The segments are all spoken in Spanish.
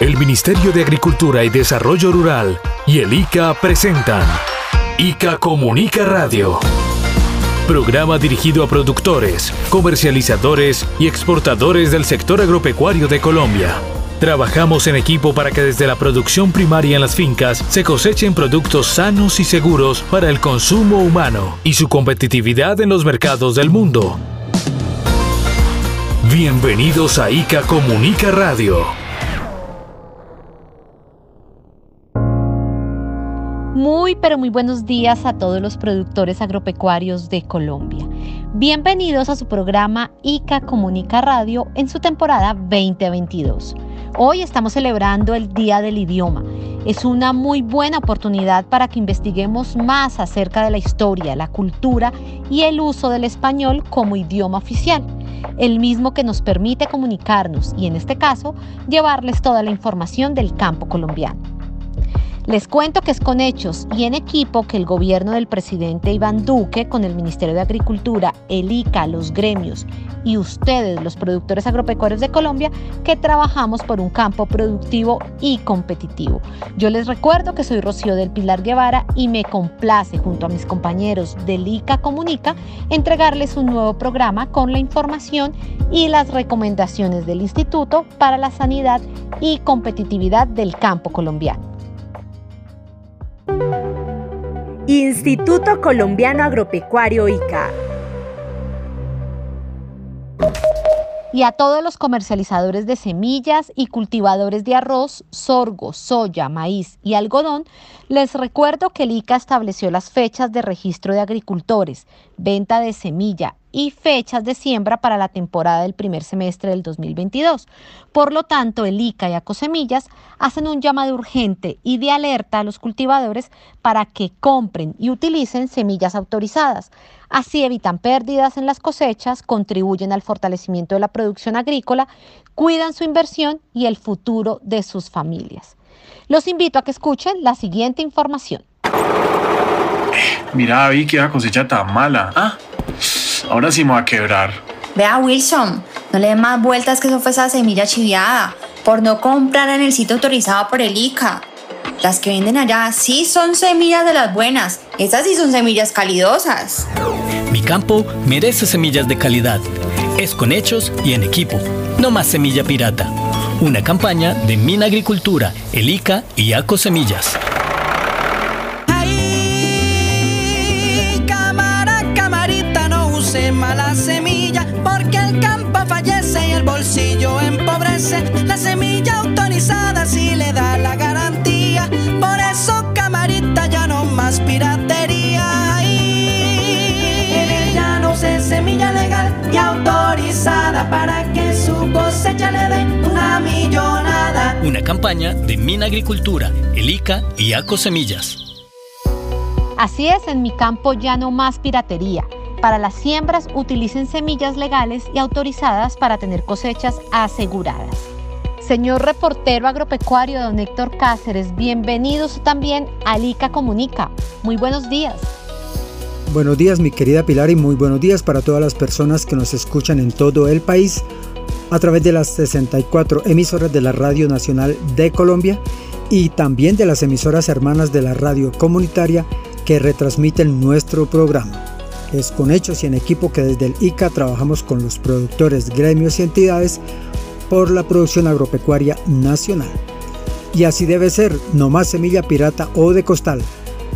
El Ministerio de Agricultura y Desarrollo Rural y el ICA presentan ICA Comunica Radio. Programa dirigido a productores, comercializadores y exportadores del sector agropecuario de Colombia. Trabajamos en equipo para que desde la producción primaria en las fincas se cosechen productos sanos y seguros para el consumo humano y su competitividad en los mercados del mundo. Bienvenidos a ICA Comunica Radio. Muy pero muy buenos días a todos los productores agropecuarios de Colombia. Bienvenidos a su programa ICA Comunica Radio en su temporada 2022. Hoy estamos celebrando el Día del Idioma. Es una muy buena oportunidad para que investiguemos más acerca de la historia, la cultura y el uso del español como idioma oficial, el mismo que nos permite comunicarnos y en este caso llevarles toda la información del campo colombiano. Les cuento que es con hechos y en equipo que el gobierno del presidente Iván Duque, con el Ministerio de Agricultura, el ICA, los gremios y ustedes, los productores agropecuarios de Colombia, que trabajamos por un campo productivo y competitivo. Yo les recuerdo que soy Rocío del Pilar Guevara y me complace, junto a mis compañeros del ICA Comunica, entregarles un nuevo programa con la información y las recomendaciones del Instituto para la Sanidad y Competitividad del Campo Colombiano. Instituto Colombiano Agropecuario ICA. Y a todos los comercializadores de semillas y cultivadores de arroz, sorgo, soya, maíz y algodón, les recuerdo que el ICA estableció las fechas de registro de agricultores, venta de semilla y fechas de siembra para la temporada del primer semestre del 2022. Por lo tanto, el ICA y Acosemillas hacen un llamado urgente y de alerta a los cultivadores para que compren y utilicen semillas autorizadas. Así evitan pérdidas en las cosechas, contribuyen al fortalecimiento de la producción agrícola, cuidan su inversión y el futuro de sus familias. Los invito a que escuchen la siguiente información. Mira, vi que la cosecha tan mala. Ah, ahora sí me va a quebrar. Vea, Wilson, no le dé más vueltas que eso fue esa semilla chiviada por no comprar en el sitio autorizado por el ICA. Las que venden allá sí son semillas de las buenas. Estas sí son semillas calidosas. Mi campo merece semillas de calidad. Es con hechos y en equipo. No más semilla pirata. Una campaña de Mina Agricultura, el ICA y ACO Semillas. Mala semilla porque el campo fallece y el bolsillo empobrece. La semilla autorizada sí le da la garantía. Por eso, camarita, ya no más piratería. En ella no se semilla legal y autorizada para que su cosecha le dé una millonada. Una campaña de Mina Agricultura, el ICA y ACO Semillas. Así es, en mi campo ya no más piratería. Para las siembras utilicen semillas legales y autorizadas para tener cosechas aseguradas. Señor reportero agropecuario don Héctor Cáceres, bienvenidos también a ICA Comunica. Muy buenos días. Buenos días mi querida Pilar y muy buenos días para todas las personas que nos escuchan en todo el país a través de las 64 emisoras de la Radio Nacional de Colombia y también de las emisoras hermanas de la radio comunitaria que retransmiten nuestro programa. Es con hechos y en equipo que desde el ICA trabajamos con los productores, gremios y entidades por la producción agropecuaria nacional. Y así debe ser, no más semilla pirata o de costal.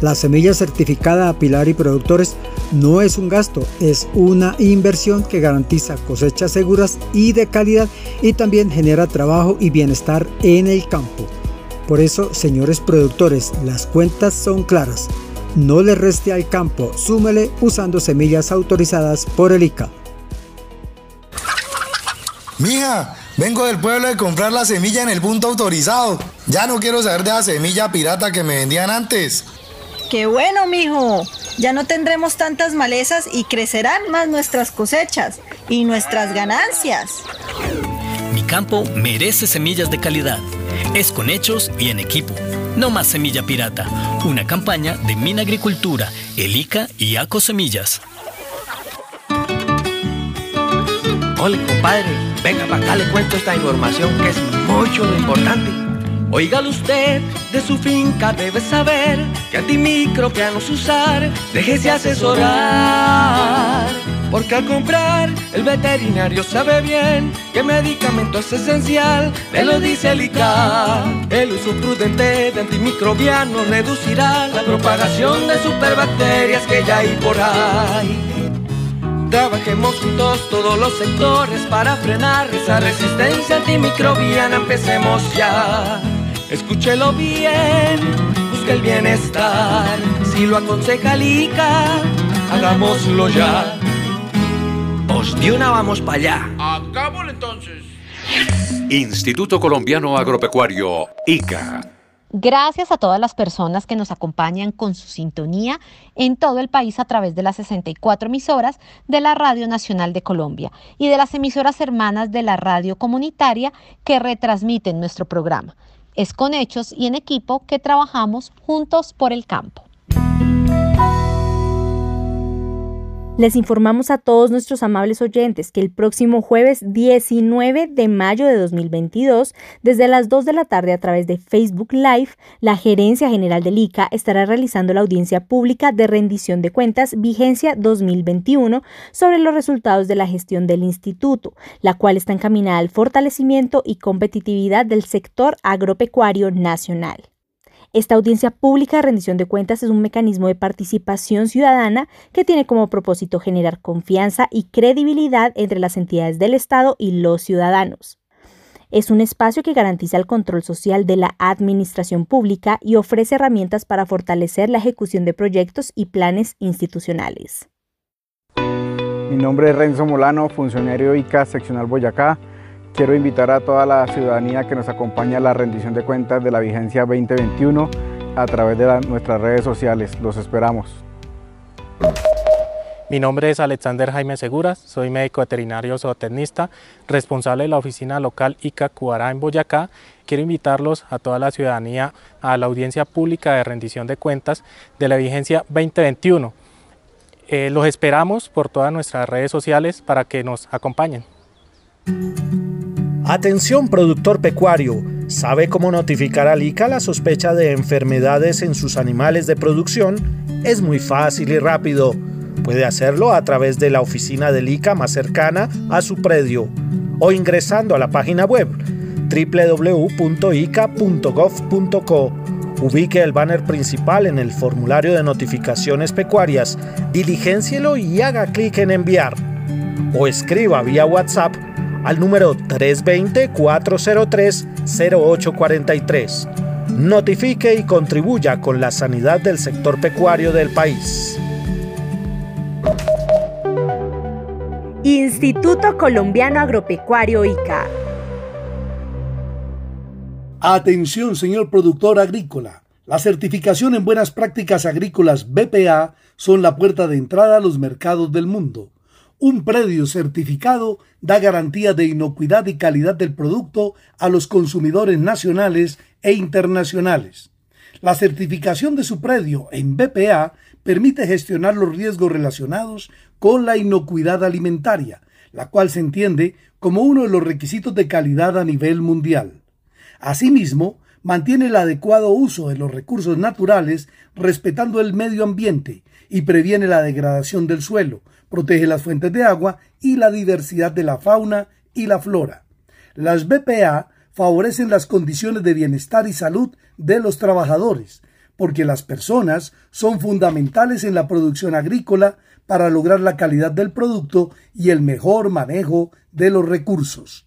La semilla certificada a Pilar y productores no es un gasto, es una inversión que garantiza cosechas seguras y de calidad y también genera trabajo y bienestar en el campo. Por eso, señores productores, las cuentas son claras. No le reste al campo, súmele usando semillas autorizadas por el ICA. Mija, vengo del pueblo de comprar la semilla en el punto autorizado. Ya no quiero saber de la semilla pirata que me vendían antes. Qué bueno, mijo. Ya no tendremos tantas malezas y crecerán más nuestras cosechas y nuestras ganancias. Mi campo merece semillas de calidad. Es con hechos y en equipo. No más semilla pirata. Una campaña de Mina Agricultura, el ICA y ACO Semillas. Hola, compadre. Venga, para acá le cuento esta información que es mucho importante. Óigalo usted, de su finca debe saber que antimicrobianos usar, déjese asesorar. Porque al comprar, el veterinario sabe bien que medicamento es esencial, me lo dice el ICA. El uso prudente de antimicrobianos reducirá la propagación de superbacterias que ya hay por ahí. Trabajemos juntos todos los sectores para frenar esa resistencia antimicrobiana. Empecemos ya. Escúchelo bien, busque el bienestar. Si lo aconseja el ICA, hagámoslo ya. Os de una vamos para allá. Hagámoslo entonces. Instituto Colombiano Agropecuario, ICA. Gracias a todas las personas que nos acompañan con su sintonía en todo el país a través de las 64 emisoras de la Radio Nacional de Colombia y de las emisoras hermanas de la radio comunitaria que retransmiten nuestro programa. Es con hechos y en equipo que trabajamos juntos por el campo. Les informamos a todos nuestros amables oyentes que el próximo jueves 19 de mayo de 2022, desde las 2 de la tarde a través de Facebook Live, la Gerencia General del ICA estará realizando la audiencia pública de rendición de cuentas vigencia 2021 sobre los resultados de la gestión del instituto, la cual está encaminada al fortalecimiento y competitividad del sector agropecuario nacional. Esta audiencia pública de rendición de cuentas es un mecanismo de participación ciudadana que tiene como propósito generar confianza y credibilidad entre las entidades del Estado y los ciudadanos. Es un espacio que garantiza el control social de la administración pública y ofrece herramientas para fortalecer la ejecución de proyectos y planes institucionales. Mi nombre es Renzo Molano, funcionario ICA seccional Boyacá. Quiero invitar a toda la ciudadanía que nos acompaña a la rendición de cuentas de la vigencia 2021 a través de nuestras redes sociales. Los esperamos. Mi nombre es Alexander Jaime Seguras, soy médico veterinario zootecnista, responsable de la oficina local ICA Cuará en Boyacá. Quiero invitarlos a toda la ciudadanía a la audiencia pública de rendición de cuentas de la vigencia 2021. Eh, los esperamos por todas nuestras redes sociales para que nos acompañen. Atención productor pecuario, ¿sabe cómo notificar al ICA la sospecha de enfermedades en sus animales de producción? Es muy fácil y rápido. Puede hacerlo a través de la oficina del ICA más cercana a su predio o ingresando a la página web www.ica.gov.co. Ubique el banner principal en el formulario de notificaciones pecuarias, diligéncielo y haga clic en enviar. O escriba vía WhatsApp al número 320-403-0843. Notifique y contribuya con la sanidad del sector pecuario del país. Instituto Colombiano Agropecuario ICA. Atención, señor productor agrícola. La certificación en buenas prácticas agrícolas BPA son la puerta de entrada a los mercados del mundo. Un predio certificado da garantía de inocuidad y calidad del producto a los consumidores nacionales e internacionales. La certificación de su predio en BPA permite gestionar los riesgos relacionados con la inocuidad alimentaria, la cual se entiende como uno de los requisitos de calidad a nivel mundial. Asimismo, mantiene el adecuado uso de los recursos naturales respetando el medio ambiente y previene la degradación del suelo, protege las fuentes de agua y la diversidad de la fauna y la flora. Las BPA favorecen las condiciones de bienestar y salud de los trabajadores, porque las personas son fundamentales en la producción agrícola para lograr la calidad del producto y el mejor manejo de los recursos.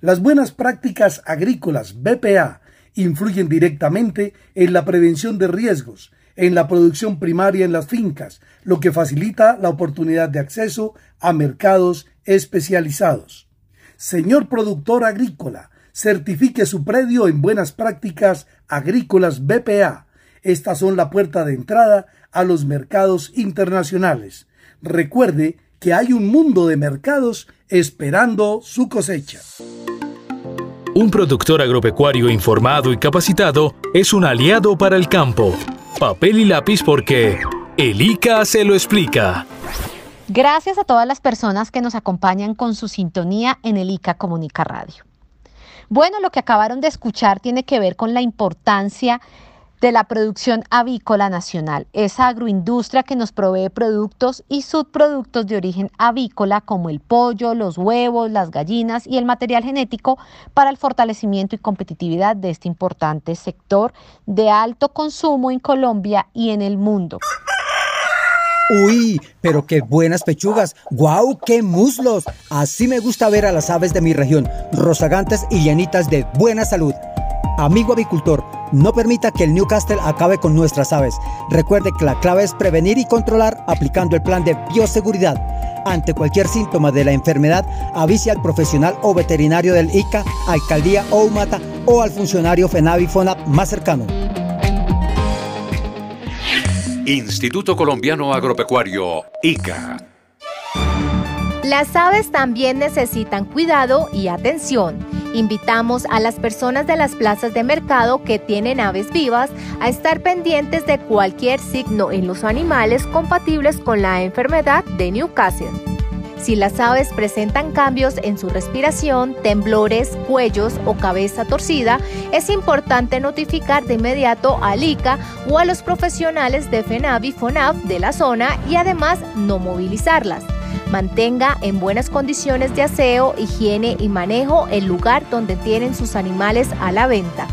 Las buenas prácticas agrícolas BPA influyen directamente en la prevención de riesgos, en la producción primaria en las fincas, lo que facilita la oportunidad de acceso a mercados especializados. Señor productor agrícola, certifique su predio en buenas prácticas agrícolas BPA. Estas son la puerta de entrada a los mercados internacionales. Recuerde que hay un mundo de mercados esperando su cosecha. Un productor agropecuario informado y capacitado es un aliado para el campo. Papel y lápiz porque el ICA se lo explica. Gracias a todas las personas que nos acompañan con su sintonía en el ICA Comunica Radio. Bueno, lo que acabaron de escuchar tiene que ver con la importancia de la producción avícola nacional, esa agroindustria que nos provee productos y subproductos de origen avícola como el pollo, los huevos, las gallinas y el material genético para el fortalecimiento y competitividad de este importante sector de alto consumo en Colombia y en el mundo. Uy, pero qué buenas pechugas. ¡Guau, qué muslos! Así me gusta ver a las aves de mi región, rozagantes y llenitas de buena salud. Amigo avicultor, no permita que el Newcastle acabe con nuestras aves. Recuerde que la clave es prevenir y controlar aplicando el plan de bioseguridad. Ante cualquier síntoma de la enfermedad, avise al profesional o veterinario del ICA, alcaldía o UMATA o al funcionario FENAVI-FONAP más cercano. Instituto Colombiano Agropecuario, ICA. Las aves también necesitan cuidado y atención. Invitamos a las personas de las plazas de mercado que tienen aves vivas a estar pendientes de cualquier signo en los animales compatibles con la enfermedad de Newcastle. Si las aves presentan cambios en su respiración, temblores, cuellos o cabeza torcida, es importante notificar de inmediato al ICA o a los profesionales de FENAV y FONAV de la zona y además no movilizarlas. Mantenga en buenas condiciones de aseo, higiene y manejo el lugar donde tienen sus animales a la venta.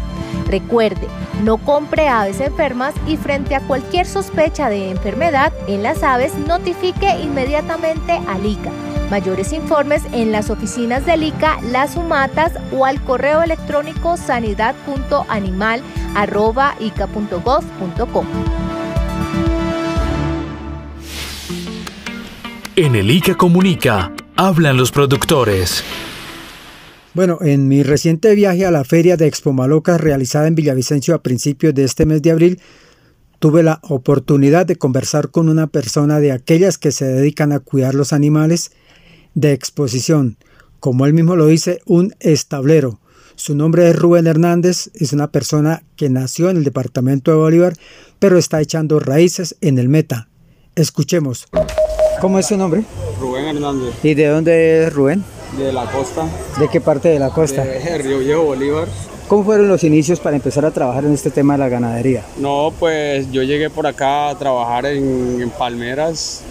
Recuerde, no compre aves enfermas y frente a cualquier sospecha de enfermedad en las aves notifique inmediatamente al ICA. Mayores informes en las oficinas del ICA, las humatas o al correo electrónico sanidad.animal.ica.gov.co. En el ICA Comunica, hablan los productores. Bueno, en mi reciente viaje a la feria de Expo Malocas realizada en Villavicencio a principios de este mes de abril, tuve la oportunidad de conversar con una persona de aquellas que se dedican a cuidar los animales de exposición. Como él mismo lo dice, un establero. Su nombre es Rubén Hernández, es una persona que nació en el departamento de Bolívar, pero está echando raíces en el Meta. Escuchemos. ¿Cómo es su nombre? Rubén Hernández. ¿Y de dónde es Rubén? De la costa. ¿De qué parte de la costa? De Río Viejo Bolívar. ¿Cómo fueron los inicios para empezar a trabajar en este tema de la ganadería? No, pues yo llegué por acá a trabajar en, en Palmeras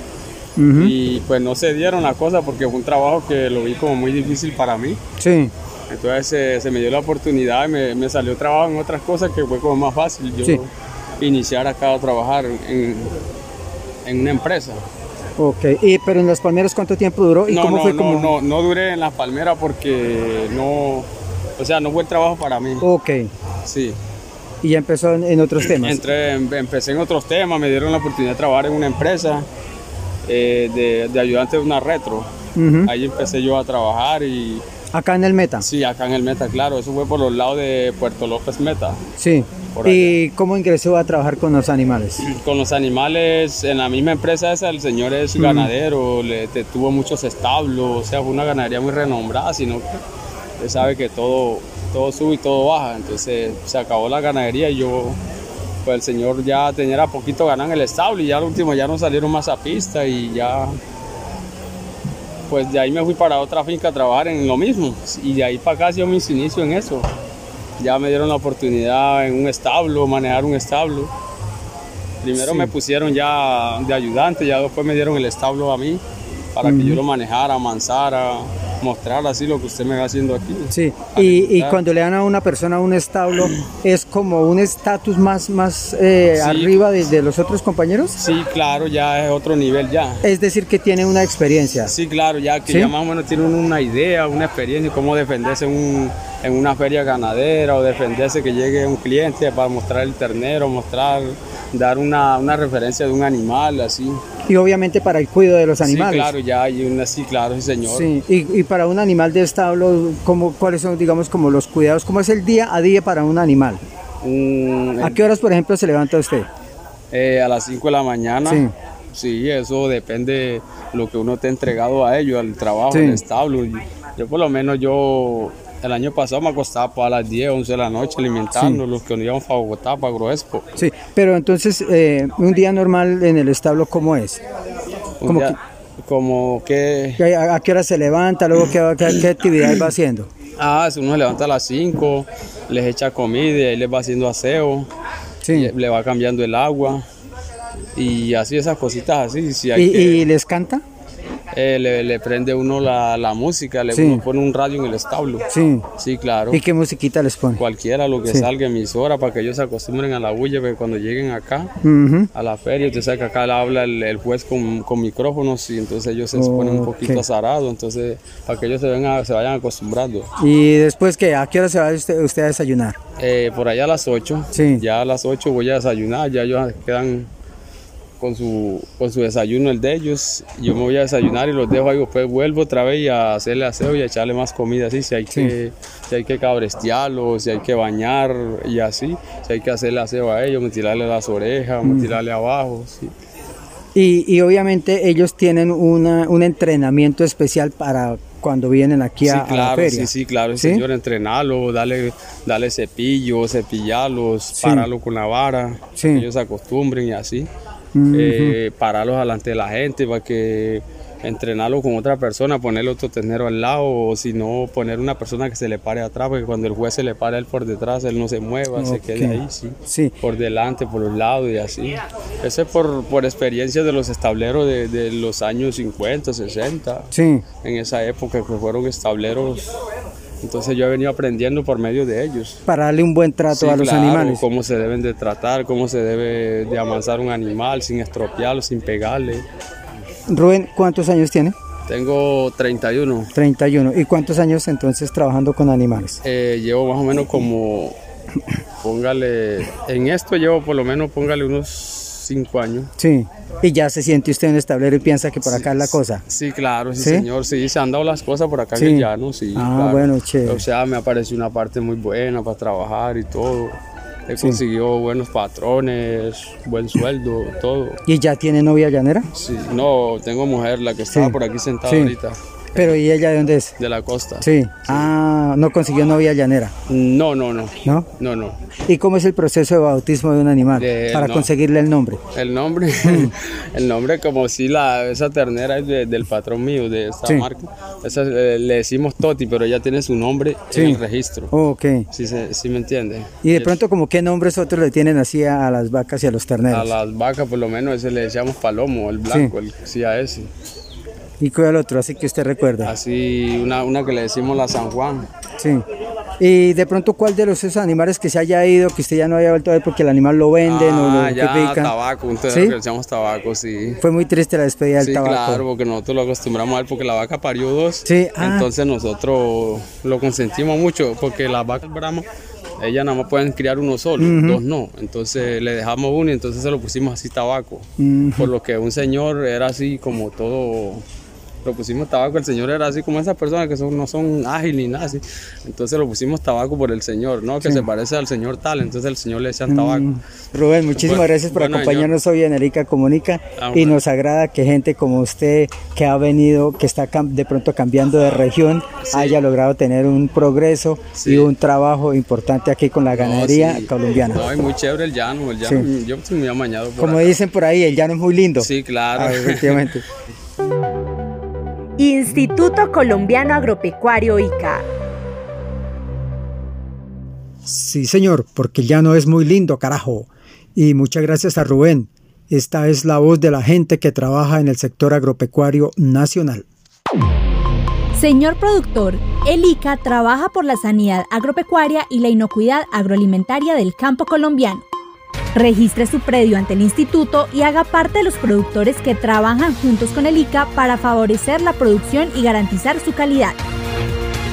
y pues no se dieron la cosa porque fue un trabajo que lo vi como muy difícil para mí. Sí. Entonces eh, se me dio la oportunidad y me, me, salió trabajo en otras cosas que fue como más fácil yo Sí. iniciar acá a trabajar en, en una empresa. Ok, y, pero en las palmeras ¿cuánto tiempo duró? ¿Y no, cómo no, fue no, como... no, no duré en las palmeras porque no, o sea, no fue el trabajo para mí. Ok, Sí. y ya empezó en, en otros temas. Entré, em- empecé en otros temas, me dieron la oportunidad de trabajar en una empresa eh, de, de ayudante de una retro. Ujú. Ahí empecé yo a trabajar y Acá en el Meta. sí, acá en el Meta, claro, eso fue por los lados de Puerto López Meta. Sí. ¿Y cómo ingresó a trabajar con los animales? Con los animales, en la misma empresa esa, el señor es Mm. ganadero, le, te- tuvo muchos establos, o sea, fue una ganadería muy renombrada, sino que usted sabe que todo, todo sube y todo baja, entonces se acabó la ganadería y yo, pues el señor ya tenía era poquito ganado en el establo y ya al último ya no salieron más a pista y ya, pues de ahí me fui para otra finca a trabajar en lo mismo y de ahí para acá yo mis inicios en eso. Ya me dieron la oportunidad en un establo, manejar un establo. Primero Sí. me pusieron ya de ayudante, ya después me dieron el establo a mí para que yo lo manejara, amansara, mostrar así lo que usted me va haciendo aquí. Sí, y, y cuando le dan a una persona un establo, ¿es como un estatus más, más eh, Sí. arriba de, de los otros compañeros? Sí, claro, ya es otro nivel ya. Es decir, que tiene una experiencia. Sí, claro, ya que ¿Sí? ya más o menos tiene una idea, una experiencia, cómo defenderse en, un- en una feria ganadera o defenderse que llegue un cliente para mostrar el ternero, mostrar, dar una, una referencia de un animal, así. Y obviamente para el cuidado de los animales. Sí, claro, ya hay una, sí, claro, sí, señor. Sí, y, y para un animal de establo, ¿cómo, ¿cuáles son, digamos, como los cuidados? ¿Cómo es el día a día para un animal? Mm, ¿A qué horas, por ejemplo, se levanta usted? Eh, a las 5 de la mañana. Sí. Sí, eso depende lo que uno te ha entregado a ellos, al trabajo, Sí. al establo. Yo por lo menos yo el año pasado me acostaba pues, a las 10, 11 de la noche alimentando Sí. los que nos íbamos para Bogotá, para Groespo. Sí, pero entonces, eh, un día normal en el establo, ¿cómo es? Como día- Como que... ¿A, qué hora se levanta? Luego, ¿qué, qué, actividad va haciendo? Ah, uno se levanta a las 5, les echa comida y ahí les va haciendo aseo. Sí. Le va cambiando el agua. Y así esas cositas así. ¿Y les canta? Eh, le, prende uno la, música, le uno pone un radio en el establo. Sí. Sí, claro. ¿Y qué musiquita les pone? Cualquiera, lo que salga, emisora, para que ellos se acostumbren a la bulla, porque cuando lleguen acá, a la feria, usted sabe que acá habla el, juez con, micrófonos y entonces ellos se ponen un poquito azarados, entonces para que ellos se, vengan, se vayan acostumbrando. ¿Y después qué? ¿A qué hora se va usted, usted a desayunar? Eh, por allá a las 8. Sí. Ya a las 8 voy a desayunar, ya ellos quedan con su, con su desayuno, el de ellos. Yo me voy a desayunar y los dejo ahí, después vuelvo otra vez a hacerle aseo y a echarle más comida así, si hay, que, si hay que cabrestearlos, si hay que bañar y así, si hay que hacerle aseo a ellos, tirarle las orejas, mm. tirarle abajo. Y, y, obviamente ellos tienen una, un entrenamiento especial para cuando vienen aquí a, la feria. Sí, sí, claro, señor, entrenarlo, dale, dale cepillo, cepillarlos, pararlo con la vara, que ellos se acostumbren y así eh, pararlos delante de la gente para que entrenarlo con otra persona, ponerle otro ternero al lado o si no poner una persona que se le pare atrás, porque cuando el juez se le para él por detrás, él no se mueva, se quede ahí, sí. por delante, por los lados y así. Eso es por, por experiencia de los estableros de, de, los años 50, 60, sí. en esa época que fueron estableros entonces yo he venido aprendiendo por medio de ellos. Para darle un buen trato a los animales. Cómo se deben de tratar, cómo se debe de amansar un animal sin estropearlo, sin pegarle. Rubén, ¿cuántos años tiene? Tengo 31. 31. ¿Y cuántos años entonces trabajando con animales? Eh, llevo más o menos como, póngale, en esto llevo por lo menos, póngale unos cinco años. Sí. Y ya se siente usted en el tablero y piensa que por acá es la cosa. Sí, claro, sí, señor. Sí, se han dado las cosas por acá en el llano, sí. Ah, bueno, chévere. O sea, me apareció una parte muy buena para trabajar y todo. He conseguido buenos patrones, buen sueldo, todo. ¿Y ya tiene novia llanera? Sí, no, tengo mujer, la que estaba por aquí sentada ahorita. Pero ¿y ella de dónde es? De la costa. Sí. Ah, ¿no consiguió novia llanera? No, no, no. ¿No? No, no. ¿Y cómo es el proceso de bautismo de un animal para conseguirle el nombre? El nombre, el nombre como si la, esa ternera es del patrón mío, de esta marca. Esa, eh, le decimos Toti, pero ella tiene su nombre en el registro. Oh, ok. Sí, sí, me entiende. ¿Y de pronto como qué nombres otros le tienen así a, las vacas y a los terneros? A las vacas por lo menos ese le decíamos Palomo, el blanco, el sí a ese. ¿Y cuál el otro? Así que usted recuerda. Así, una, una que le decimos la San Juan. Sí. Y de pronto, ¿cuál de los esos animales que se haya ido, que usted ya no haya vuelto a ver porque el animal lo venden o lo ah, ya, tabaco, un ¿Sí? le decíamos tabaco, sí. Fue muy triste la despedida del tabaco. claro, porque nosotros lo acostumbramos a él porque la vaca parió dos. Sí. Ah. Entonces nosotros lo consentimos mucho porque las vacas brahma ellas nada más pueden criar uno solo, dos no. Entonces le dejamos uno y entonces se lo pusimos así tabaco. Por lo que un señor era así como todo lo pusimos tabaco, el señor era así como esas personas que son, no son ágiles ni nada así. Entonces lo pusimos tabaco por el señor, ¿no? Que se parece al señor tal, entonces el señor le echan tabaco. Mm. Rubén, muchísimas gracias por acompañarnos hoy en Erika Comunica ah, y nos agrada que gente como usted que ha venido, que está de pronto cambiando de región, haya logrado tener un progreso y un trabajo importante aquí con la ganadería colombiana. No, es muy chévere el llano, el llano yo estoy muy amañado. como dicen por ahí, el llano es muy lindo. Sí, claro. Ah, efectivamente. Instituto Colombiano Agropecuario ICA. Sí, señor, porque ya no es muy lindo, carajo. Y muchas gracias a Rubén. Esta es la voz de la gente que trabaja en el sector agropecuario nacional. Señor productor, el ICA trabaja por la sanidad agropecuaria y la inocuidad agroalimentaria del campo colombiano. Registre su predio ante el instituto y haga parte de los productores que trabajan juntos con el ICA para favorecer la producción y garantizar su calidad.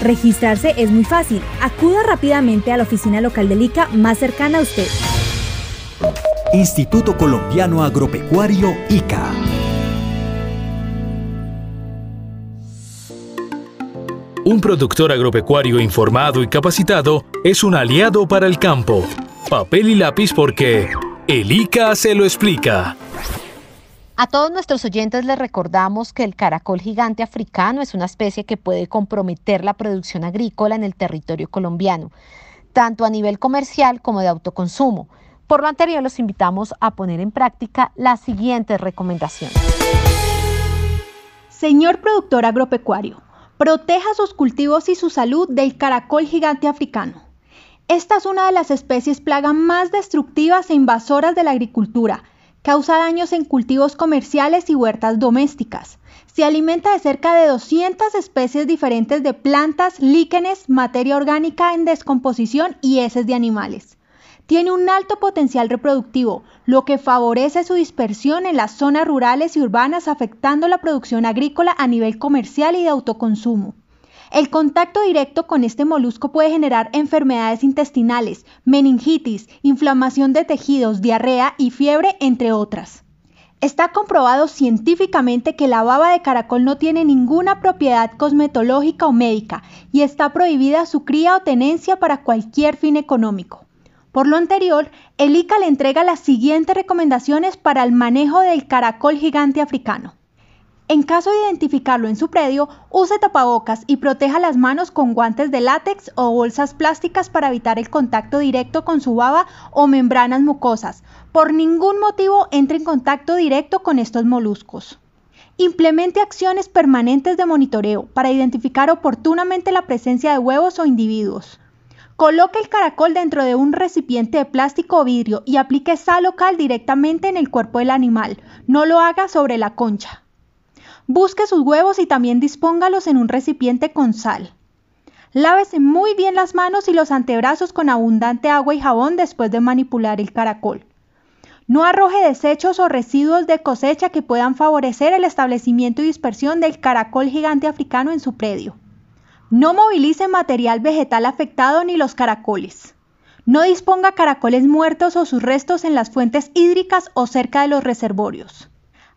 Registrarse es muy fácil. Acuda rápidamente a la oficina local del ICA más cercana a usted. Instituto Colombiano Agropecuario ICA. Un productor agropecuario informado y capacitado es un aliado para el campo papel y lápiz porque el ICA se lo explica. A todos nuestros oyentes les recordamos que el caracol gigante africano es una especie que puede comprometer la producción agrícola en el territorio colombiano, tanto a nivel comercial como de autoconsumo. Por lo anterior, los invitamos a poner en práctica las siguientes recomendaciones. Señor productor agropecuario, proteja sus cultivos y su salud del caracol gigante africano. Esta es una de las especies plaga más destructivas e invasoras de la agricultura. Causa daños en cultivos comerciales y huertas domésticas. Se alimenta de cerca de 200 especies diferentes de plantas, líquenes, materia orgánica en descomposición y heces de animales. Tiene un alto potencial reproductivo, lo que favorece su dispersión en las zonas rurales y urbanas afectando la producción agrícola a nivel comercial y de autoconsumo. El contacto directo con este molusco puede generar enfermedades intestinales, meningitis, inflamación de tejidos, diarrea y fiebre, entre otras. Está comprobado científicamente que la baba de caracol no tiene ninguna propiedad cosmetológica o médica y está prohibida su cría o tenencia para cualquier fin económico. Por lo anterior, el ICA le entrega las siguientes recomendaciones para el manejo del caracol gigante africano. En caso de identificarlo en su predio, use tapabocas y proteja las manos con guantes de látex o bolsas plásticas para evitar el contacto directo con su baba o membranas mucosas. Por ningún motivo entre en contacto directo con estos moluscos. Implemente acciones permanentes de monitoreo para identificar oportunamente la presencia de huevos o individuos. Coloque el caracol dentro de un recipiente de plástico o vidrio y aplique sal local directamente en el cuerpo del animal. No lo haga sobre la concha. Busque sus huevos y también dispóngalos en un recipiente con sal. Lávese muy bien las manos y los antebrazos con abundante agua y jabón después de manipular el caracol. No arroje desechos o residuos de cosecha que puedan favorecer el establecimiento y dispersión del caracol gigante africano en su predio. No movilice material vegetal afectado ni los caracoles. No disponga caracoles muertos o sus restos en las fuentes hídricas o cerca de los reservorios.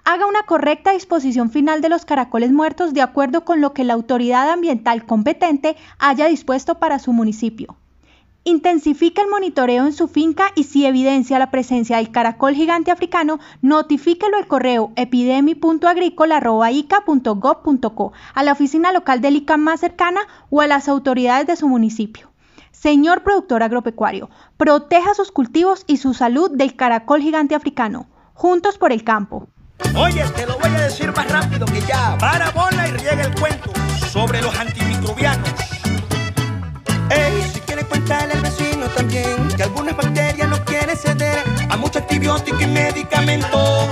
Haga una correcta disposición final de los caracoles muertos de acuerdo con lo que la autoridad ambiental competente haya dispuesto para su municipio. Intensifique el monitoreo en su finca y si evidencia la presencia del caracol gigante africano, notifíquelo al correo epidemi.agricola.ica.gov.co, a la oficina local del ICA más cercana o a las autoridades de su municipio. Señor productor agropecuario, proteja sus cultivos y su salud del caracol gigante africano. Juntos por el campo. Oye, te lo voy a decir más rápido que ya. Para bola y riega el cuento sobre los antimicrobianos. Ey, si quiere contarle al vecino también que algunas bacterias no quieren ceder a mucho antibiótico y medicamento.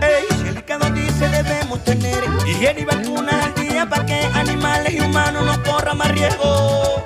Ey, si el ICA dice debemos tener higiene y vacunas al día para que animales y humanos no corran más riesgo.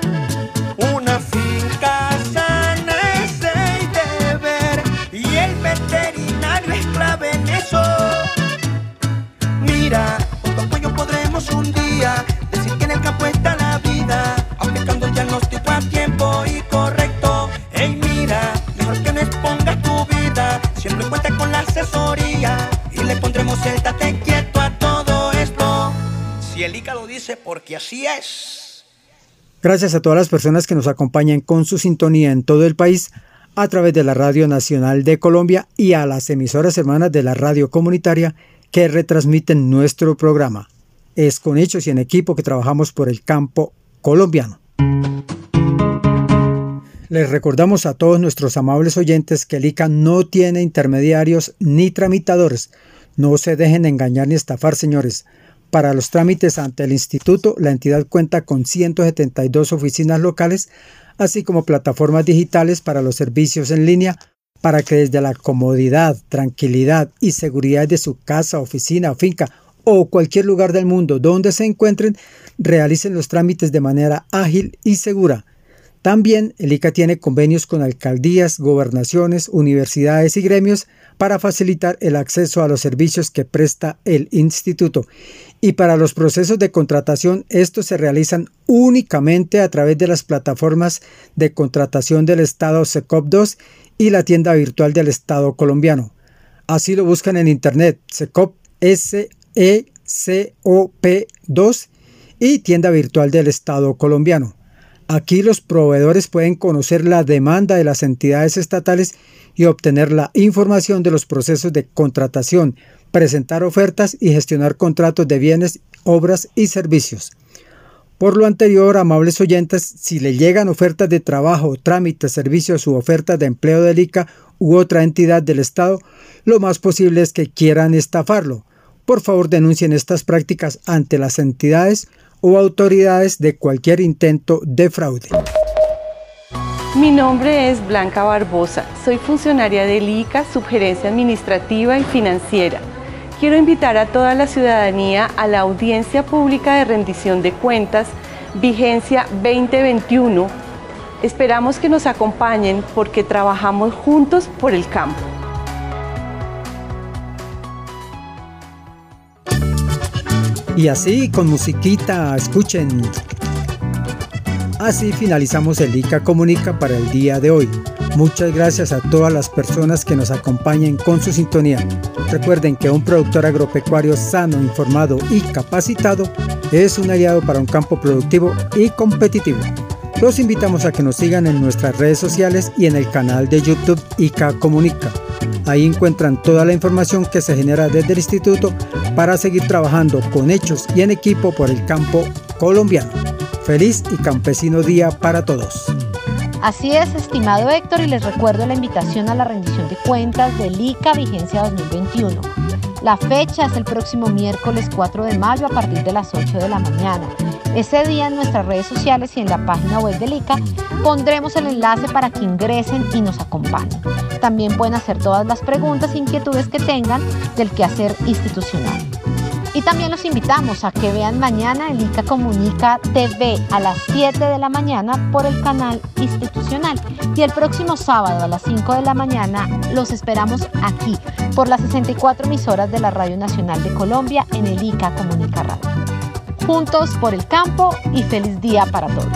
Mira, con tu apoyo podremos un día decir que en el campo está la vida, aplicando el diagnóstico a tiempo y correcto. Ey, mira, mejor que no expongas tu vida, siempre cuenta con la asesoría y le pondremos el date quieto a todo esto. Si el ICA lo dice, porque así es. Gracias a todas las personas que nos acompañan con su sintonía en todo el país a través de la Radio Nacional de Colombia y a las emisoras hermanas de la radio comunitaria que retransmiten nuestro programa. Es con hechos y en equipo que trabajamos por el campo colombiano. Les recordamos a todos nuestros amables oyentes que el ICA no tiene intermediarios ni tramitadores. No se dejen engañar ni estafar, señores. Para los trámites ante el instituto, la entidad cuenta con 172 oficinas locales, así como plataformas digitales para los servicios en línea, para que desde la comodidad, tranquilidad y seguridad de su casa, oficina o finca o cualquier lugar del mundo donde se encuentren, realicen los trámites de manera ágil y segura. También el ICA tiene convenios con alcaldías, gobernaciones, universidades y gremios para facilitar el acceso a los servicios que presta el instituto. Y para los procesos de contratación, estos se realizan únicamente a través de las plataformas de contratación del Estado SECOP 2 y la tienda virtual del Estado colombiano. Así lo buscan en internet, SECOP S E C O P 2 y tienda virtual del Estado colombiano. Aquí los proveedores pueden conocer la demanda de las entidades estatales y obtener la información de los procesos de contratación, presentar ofertas y gestionar contratos de bienes, obras y servicios. Por lo anterior, amables oyentes, si le llegan ofertas de trabajo, trámites, servicios u ofertas de empleo del ICA u otra entidad del Estado, lo más posible es que quieran estafarlo. por favor denuncien estas prácticas ante las entidades o autoridades de cualquier intento de fraude. Mi nombre es Blanca Barbosa, soy funcionaria del ICA, Subgerencia Administrativa y Financiera. Quiero invitar a toda la ciudadanía a la audiencia pública de rendición de cuentas, vigencia 2021. Esperamos que nos acompañen porque trabajamos juntos por el campo. Y así, con musiquita, escuchen Así finalizamos el ICA Comunica para el día de hoy. Muchas gracias a todas las personas que nos acompañen con su sintonía. Recuerden que un productor agropecuario sano, informado y capacitado es un aliado para un campo productivo y competitivo. Los invitamos a que nos sigan en nuestras redes sociales y en el canal de YouTube ICA Comunica. Ahí encuentran toda la información que se genera desde el instituto para seguir trabajando con hechos y en equipo por el campo colombiano. Feliz y campesino día para todos. Así es, estimado Héctor, y les recuerdo la invitación a la rendición de cuentas del ICA Vigencia 2021. La fecha es el próximo miércoles 4 de mayo a partir de las 8 de la mañana. Ese día en nuestras redes sociales y en la página web del ICA pondremos el enlace para que ingresen y nos acompañen. También pueden hacer todas las preguntas e inquietudes que tengan del quehacer institucional. Y también los invitamos a que vean mañana el ICA Comunica TV a las 7 de la mañana por el canal institucional. Y el próximo sábado a las 5 de la mañana los esperamos aquí por las 64 emisoras de la Radio Nacional de Colombia en el ICA Comunica Radio. Juntos por el campo y feliz día para todos.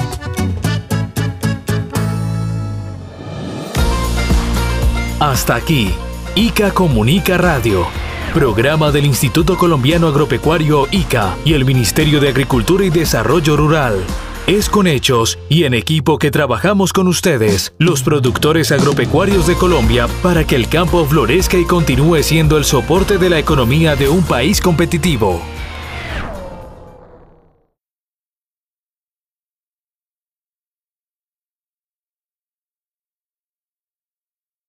Hasta aquí, ICA Comunica Radio Programa del Instituto Colombiano Agropecuario ICA y el Ministerio de Agricultura y Desarrollo Rural. Es con hechos y en equipo que trabajamos con ustedes, los productores agropecuarios de Colombia, para que el campo florezca y continúe siendo el soporte de la economía de un país competitivo.